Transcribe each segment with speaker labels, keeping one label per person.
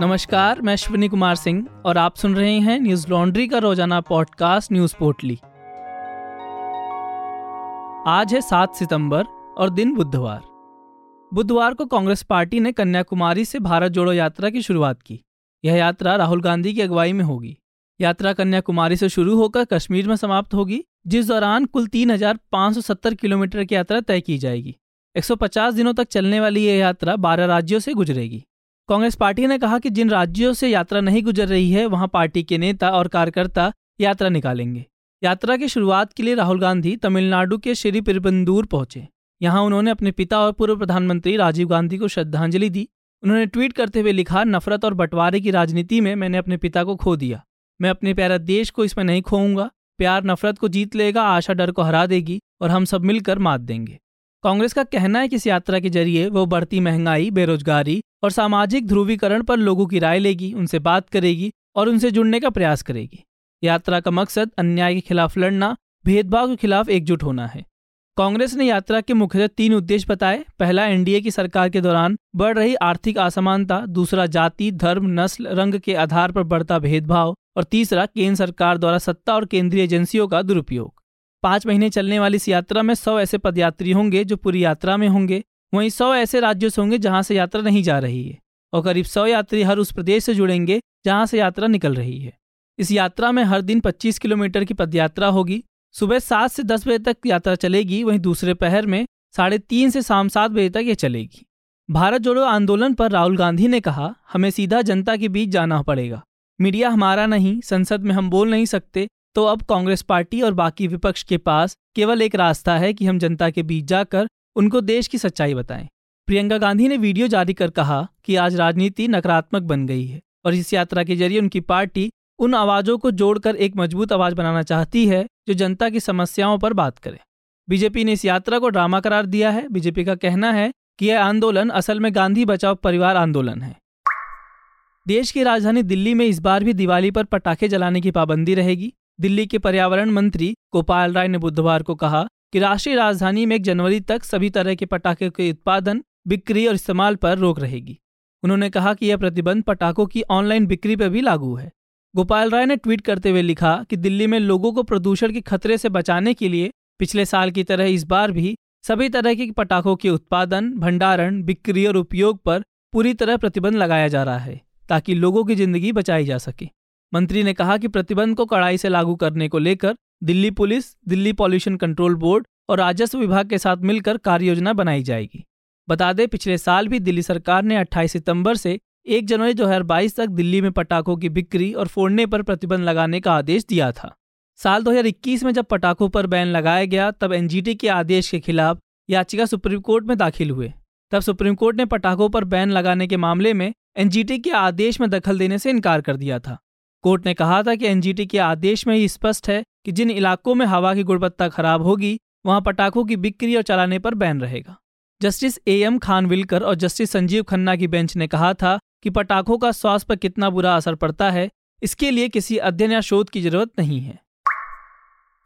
Speaker 1: नमस्कार मैं अश्विनी कुमार सिंह और आप सुन रहे हैं न्यूज़ लॉन्ड्री का रोज़ाना पॉडकास्ट न्यूज़ पोर्टली आज है सात सितंबर और दिन बुधवार। बुधवार को कांग्रेस पार्टी ने कन्याकुमारी से भारत जोड़ो यात्रा की शुरुआत की। यह यात्रा राहुल गांधी की अगुवाई में होगी। यात्रा कन्याकुमारी से शुरू होकर कश्मीर में समाप्त होगी जिस दौरान कुल 3,570 किलोमीटर की यात्रा तय की जाएगी। 150 दिनों तक चलने वाली यह यात्रा 12 राज्यों से गुजरेगी। कांग्रेस पार्टी ने कहा कि जिन राज्यों से यात्रा नहीं गुजर रही है, वहाँ पार्टी के नेता और कार्यकर्ता यात्रा निकालेंगे। यात्रा की शुरुआत के लिए राहुल गांधी तमिलनाडु के श्री पेरुबंदूर पहुँचे। यहाँ उन्होंने अपने पिता और पूर्व प्रधानमंत्री राजीव गांधी को श्रद्धांजलि दी। उन्होंने ट्वीट करते हुए लिखा, नफरत और बंटवारे की राजनीति में मैंने अपने पिता को खो दिया। मैं अपने प्यारे देश को इसमें नहीं खोऊँगा। प्यार नफरत को जीत लेगा, आशा डर को हरा देगी और हम सब मिलकर मात देंगे। कांग्रेस का कहना है कि इस यात्रा के ज़रिए वो बढ़ती महँगाई, बेरोजगारी और सामाजिक ध्रुवीकरण पर लोगों की राय लेगी, उनसे बात करेगी और उनसे जुड़ने का प्रयास करेगी। यात्रा का मकसद अन्याय के खिलाफ लड़ना, भेदभाव के खिलाफ एकजुट होना है। कांग्रेस ने यात्रा के मुख्य तीन उद्देश्य बताए। पहला, एनडीए की सरकार के दौरान बढ़ रही आर्थिक असमानता। दूसरा, जाति, धर्म, नस्ल, रंग के आधार पर बढ़ता भेदभाव। और तीसरा, केंद्र सरकार द्वारा सत्ता और केंद्रीय एजेंसियों का दुरुपयोग। पाँच महीने चलने वाली इस यात्रा में सौ ऐसे पदयात्री होंगे जो पूरी यात्रा में होंगे। वहीं सौ ऐसे राज्यों से होंगे जहाँ से यात्रा नहीं जा रही है और करीब सौ यात्री हर उस प्रदेश से जुड़ेंगे जहाँ से यात्रा निकल रही है। इस यात्रा में हर दिन 25 किलोमीटर की पदयात्रा होगी। सुबह सात से दस बजे तक यात्रा चलेगी, वहीं दूसरे पहर में साढ़े तीन से शाम सात बजे तक ये चलेगी। भारत जोड़ो आंदोलन पर राहुल गांधी ने कहा, हमें सीधा जनता के बीच जाना पड़ेगा। मीडिया हमारा नहीं, संसद में हम बोल नहीं सकते। तो अब कांग्रेस पार्टी और बाकी विपक्ष के पास केवल एक रास्ता है कि हम जनता के बीच जाकर उनको देश की सच्चाई बताएँ। प्रियंका गांधी ने वीडियो जारी कर कहा कि आज राजनीति नकारात्मक बन गई है और इस यात्रा के ज़रिए उनकी पार्टी उन आवाजों को जोड़कर एक मज़बूत आवाज़ बनाना चाहती है जो जनता की समस्याओं पर बात करे। बीजेपी ने इस यात्रा को ड्रामा करार दिया है। बीजेपी का कहना है कि यह आंदोलन असल में गांधी बचाओ परिवार आंदोलन है। देश की राजधानी दिल्ली में इस बार भी दिवाली पर पटाखे जलाने की पाबंदी रहेगी। दिल्ली के पर्यावरण मंत्री गोपाल राय ने बुधवार को कहा कि राष्ट्रीय राजधानी में एक जनवरी तक सभी तरह के पटाखे के उत्पादन, बिक्री और इस्तेमाल पर रोक रहेगी। उन्होंने कहा कि यह प्रतिबंध पटाखों की ऑनलाइन बिक्री पर भी लागू है। गोपाल राय ने ट्वीट करते हुए लिखा कि दिल्ली में लोगों को प्रदूषण के खतरे से बचाने के लिए पिछले साल की तरह इस बार भी सभी तरह के पटाखों के उत्पादन, भंडारण, बिक्री और उपयोग पर पूरी तरह प्रतिबंध लगाया जा रहा है, ताकि लोगों की ज़िंदगी बचाई जा सके। मंत्री ने कहा कि प्रतिबंध को कड़ाई से लागू करने को लेकर Delhi police, Delhi pollution control board और राजस्व विभाग के साथ मिलकर कार्य योजना बनाई जाएगी। बता दें, पिछले साल भी दिल्ली सरकार ने 28 सितंबर से एक जनवरी 2022 तक दिल्ली में पटाखों की बिक्री और फोड़ने पर प्रतिबंध लगाने का आदेश दिया था। साल 2021 में जब पटाखों पर बैन लगाया गया, तब एनजीटी के आदेश के खिलाफ याचिका सुप्रीम कोर्ट में दाखिल हुए। तब सुप्रीम कोर्ट ने पटाखों पर बैन लगाने के मामले में एनजीटी के आदेश में दखल देने से इनकार कर दिया था। कोर्ट ने कहा था कि एनजीटी के आदेश में ही स्पष्ट है कि जिन इलाकों में हवा की गुणवत्ता खराब होगी, वहाँ पटाखों की बिक्री और चलाने पर बैन रहेगा। जस्टिस ए एम खानविलकर और जस्टिस संजीव खन्ना की बेंच ने कहा था कि पटाखों का स्वास्थ्य पर कितना बुरा असर पड़ता है, इसके लिए किसी अध्ययन या शोध की ज़रूरत नहीं है।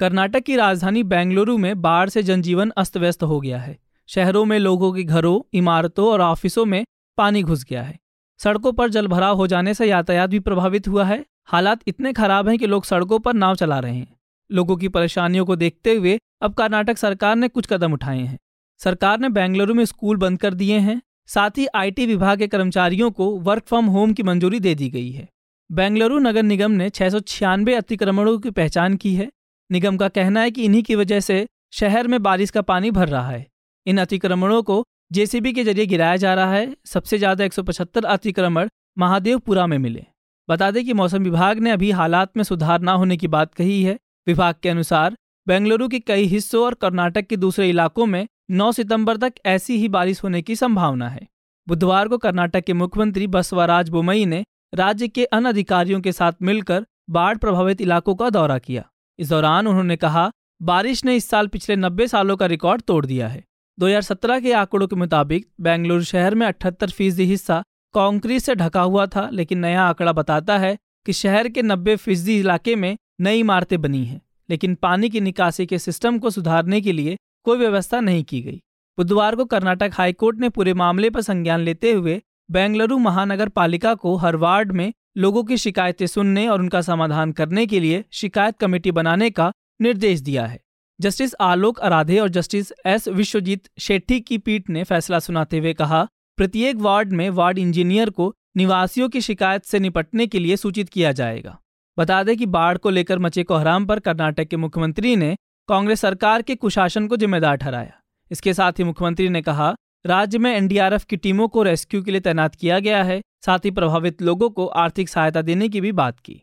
Speaker 1: कर्नाटक की राजधानी बेंगलुरु में बाढ़ से जनजीवन अस्त व्यस्त हो गया है। शहरों में लोगों के घरों, इमारतों और ऑफिसों में पानी घुस गया है। सड़कों पर जलभराव हो जाने से यातायात भी प्रभावित हुआ है। हालात इतने खराब हैं कि लोग सड़कों पर नाव चला रहे हैं। लोगों की परेशानियों को देखते हुए अब कर्नाटक सरकार ने कुछ कदम उठाए हैं। सरकार ने बेंगलुरु में स्कूल बंद कर दिए हैं। साथ ही आईटी विभाग के कर्मचारियों को वर्क फ्रॉम होम की मंजूरी दे दी गई है। बेंगलुरु नगर निगम ने छियानबे अतिक्रमणों की पहचान की है। निगम का कहना है कि इन्हीं की वजह से शहर में बारिश का पानी भर रहा है। इन अतिक्रमणों को जेसीबी के ज़रिए गिराया जा रहा है। सबसे ज़्यादा 175 अतिक्रमण महादेवपुरा में मिले। बता दें कि मौसम विभाग ने अभी हालात में सुधार न होने की बात कही है। विभाग के अनुसार, बेंगलुरु के कई हिस्सों और कर्नाटक के दूसरे इलाकों में 9 सितंबर तक ऐसी ही बारिश होने की संभावना है। बुधवार को कर्नाटक के मुख्यमंत्री बसवराज बोमई ने राज्य के अन्य अधिकारियों के साथ मिलकर बाढ़ प्रभावित इलाकों का दौरा किया। इस दौरान उन्होंने कहा, बारिश ने इस साल पिछले 90 सालों का रिकॉर्ड तोड़ दिया है। 2017 के आंकड़ों के मुताबिक बेंगलुरु शहर में अठहत्तर फ़ीसदी हिस्सा कंक्रीट से ढका हुआ था, लेकिन नया आंकड़ा बताता है कि शहर के 90 फ़ीसदी इलाके में नई इमारतें बनी हैं, लेकिन पानी की निकासी के सिस्टम को सुधारने के लिए कोई व्यवस्था नहीं की गई। बुधवार को कर्नाटक हाईकोर्ट ने पूरे मामले पर संज्ञान लेते हुए बेंगलुरु महानगर पालिका को हर वार्ड में लोगों की शिकायतें सुनने और उनका समाधान करने के लिए शिकायत कमेटी बनाने का निर्देश दिया है। जस्टिस आलोक अराधे और जस्टिस एस विश्वजीत शेट्टी की पीठ ने फैसला सुनाते हुए कहा, प्रत्येक वार्ड में वार्ड इंजीनियर को निवासियों की शिकायत से निपटने के लिए सूचित किया जाएगा। बता दें कि बाढ़ को लेकर मचे कोहराम पर कर्नाटक के मुख्यमंत्री ने कांग्रेस सरकार के कुशासन को जिम्मेदार ठहराया। इसके साथ ही मुख्यमंत्री ने कहा, राज्य में एनडीआरएफ की टीमों को रेस्क्यू के लिए तैनात किया गया है, साथ ही प्रभावित लोगों को आर्थिक सहायता देने की भी बात की।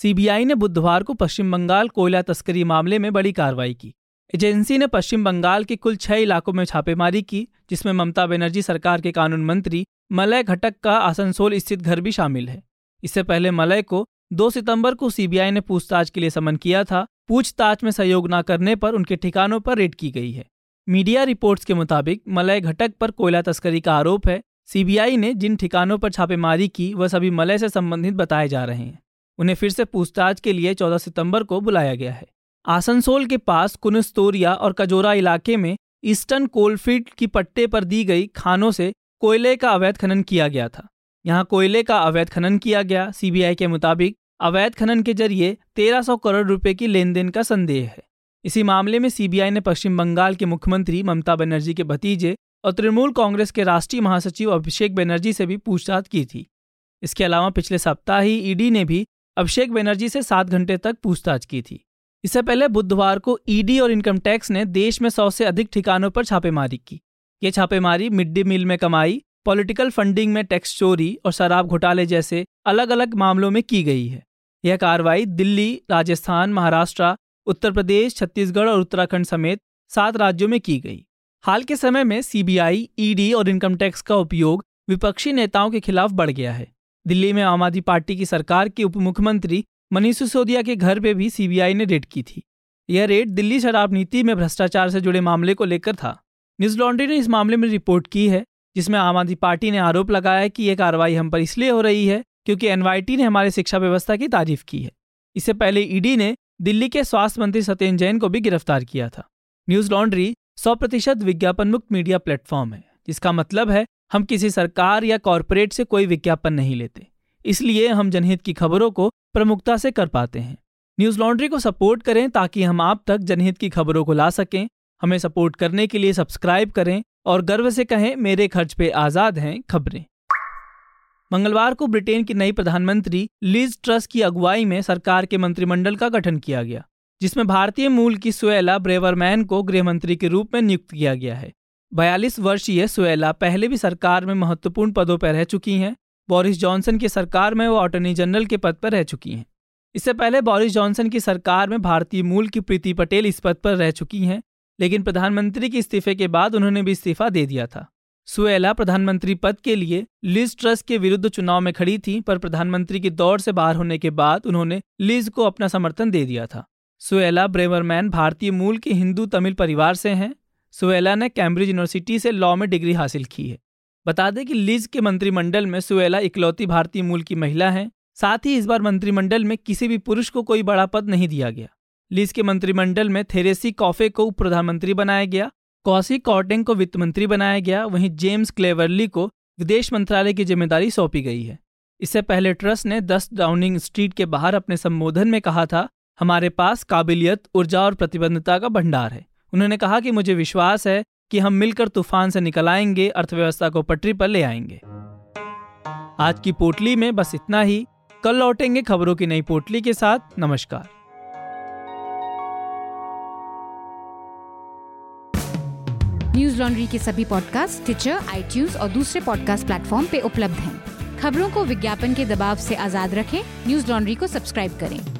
Speaker 1: सीबीआई ने बुधवार को पश्चिम बंगाल कोयला तस्करी मामले में बड़ी कार्रवाई की। एजेंसी ने पश्चिम बंगाल के कुल छह इलाकों में छापेमारी की, जिसमें ममता बनर्जी सरकार के कानून मंत्री मलय घटक का आसनसोल स्थित घर भी शामिल है। इससे पहले मलय को 2 सितंबर को सीबीआई ने पूछताछ के लिए समन किया था। पूछताछ में सहयोग न करने पर उनके ठिकानों पर रेड की गई है। मीडिया रिपोर्ट्स के मुताबिक मलय घटक पर कोयला तस्करी का आरोप है। सीबीआई ने जिन ठिकानों पर छापेमारी की, वह सभी मलय से संबंधित बताए जा रहे हैं। उन्हें फिर से पूछताछ के लिए 14 सितंबर को बुलाया गया है। आसनसोल के पास कुनस्तोरिया और कजोरा इलाके में ईस्टर्न कोलफील्ड की पट्टे पर दी गई खानों से कोयले का अवैध खनन किया गया था। यहाँ कोयले का अवैध खनन किया गया। सीबीआई के मुताबिक अवैध खनन के ज़रिए 1300 करोड़ रुपए की लेन देन का संदेह है। इसी मामले में सीबीआई ने पश्चिम बंगाल के मुख्यमंत्री ममता बनर्जी के भतीजे और तृणमूल कांग्रेस के राष्ट्रीय महासचिव अभिषेक बनर्जी से भी पूछताछ की थी। इसके अलावा पिछले सप्ताह ही ईडी ने भी अभिषेक बनर्जी से सात घंटे तक पूछताछ की थी। इससे पहले बुधवार को ईडी और इनकम टैक्स ने देश में सौ से अधिक ठिकानों पर छापेमारी की। ये छापेमारी मिड डे मील में कमाई, पॉलिटिकल फंडिंग में टैक्स चोरी और शराब घोटाले जैसे अलग अलग मामलों में की गई है। यह कार्रवाई दिल्ली, राजस्थान, महाराष्ट्र, उत्तर प्रदेश, छत्तीसगढ़ और उत्तराखंड समेत सात राज्यों में की गई। हाल के समय में सीबीआई, ईडी और इनकम टैक्स का उपयोग विपक्षी नेताओं के खिलाफ बढ़ गया है। दिल्ली में आम आदमी पार्टी की सरकार के उप मुख्यमंत्री मनीष सिसोदिया के घर पे भी सीबीआई ने रेड की थी। यह रेड दिल्ली शराब नीति में भ्रष्टाचार से जुड़े मामले को लेकर था। न्यूज़ लॉन्ड्री ने इस मामले में रिपोर्ट की है, जिसमें आम आदमी पार्टी ने आरोप लगाया है कि यह कार्रवाई हम पर इसलिए हो रही है क्योंकि एनवाईटी ने हमारी शिक्षा व्यवस्था की तारीफ़ की है। इससे पहले ईडी ने दिल्ली के स्वास्थ्य मंत्री सत्येंद्र जैन को भी गिरफ़्तार किया था। न्यूज़ लॉन्ड्री सौ प्रतिशत विज्ञापन मुक्त मीडिया प्लेटफॉर्म है, जिसका मतलब है हम किसी सरकार या कॉरपोरेट से कोई विज्ञापन नहीं लेते, इसलिए हम जनहित की खबरों को प्रमुखता से कर पाते हैं। न्यूज़ लॉन्ड्री को सपोर्ट करें ताकि हम आप तक जनहित की खबरों को ला सकें। हमें सपोर्ट करने के लिए सब्सक्राइब करें और गर्व से कहें, मेरे खर्च पे आज़ाद हैं खबरें। मंगलवार को ब्रिटेन की नई प्रधानमंत्री लिज ट्रस की अगुवाई में सरकार के मंत्रिमंडल का गठन किया गया, जिसमें भारतीय मूल की सुएला ब्रेवरमैन को गृह मंत्री के रूप में नियुक्त किया गया है। बयालीस वर्षीय सुएला पहले भी सरकार में महत्वपूर्ण पदों पर रह चुकी हैं। बोरिस जॉनसन की सरकार में वो अटॉर्नी जनरल के पद पर रह चुकी हैं। इससे पहले बोरिस जॉनसन की सरकार में भारतीय मूल की प्रीति पटेल इस पद पर रह चुकी हैं, लेकिन प्रधानमंत्री के इस्तीफे के बाद उन्होंने भी इस्तीफा दे दिया था। सुएला प्रधानमंत्री पद के लिए लिज ट्रस्ट के विरुद्ध चुनाव में खड़ी थी, पर प्रधानमंत्री की दौड़ से बाहर होने के बाद उन्होंने लिज को अपना समर्थन दे दिया था। सुएला ब्रेवरमैन भारतीय मूल के हिंदू तमिल परिवार से हैं। सुएला ने कैम्ब्रिज यूनिवर्सिटी से लॉ में डिग्री हासिल की है। बता दें कि लीज के मंत्रिमंडल में सुएला इकलौती भारतीय मूल की महिला हैं। साथ ही इस बार मंत्रिमंडल में किसी भी पुरुष को कोई बड़ा पद नहीं दिया गया। लीज के मंत्रिमंडल में थेरेसी कॉफे को उप प्रधानमंत्री बनाया गया, कौसी कॉटेंग को वित्त मंत्री बनाया गया, वहीं जेम्स क्लेवरली को विदेश मंत्रालय की ज़िम्मेदारी सौंपी गई है। इससे पहले ट्रस्ट ने 10 डाउनिंग स्ट्रीट के बाहर अपने संबोधन में कहा था, हमारे पास काबिलियत, ऊर्जा और प्रतिबद्धता का भंडार है। उन्होंने कहा कि मुझे विश्वास है कि हम मिलकर तूफ़ान से निकल आएँगे, अर्थव्यवस्था को पटरी पर ले आएँगे। आज की पोटली में बस इतना ही। कल लौटेंगे खबरों की नई पोटली के साथ। नमस्कार।
Speaker 2: न्यूज़ लॉन्ड्री के सभी पॉडकास्ट ट्विटर आई और दूसरे पॉडकास्ट प्लेटफॉर्म पे उपलब्ध हैं। खबरों को विज्ञापन के दबाव से आज़ाद रखें। न्यूज़ लॉन्ड्री को सब्सक्राइब करें।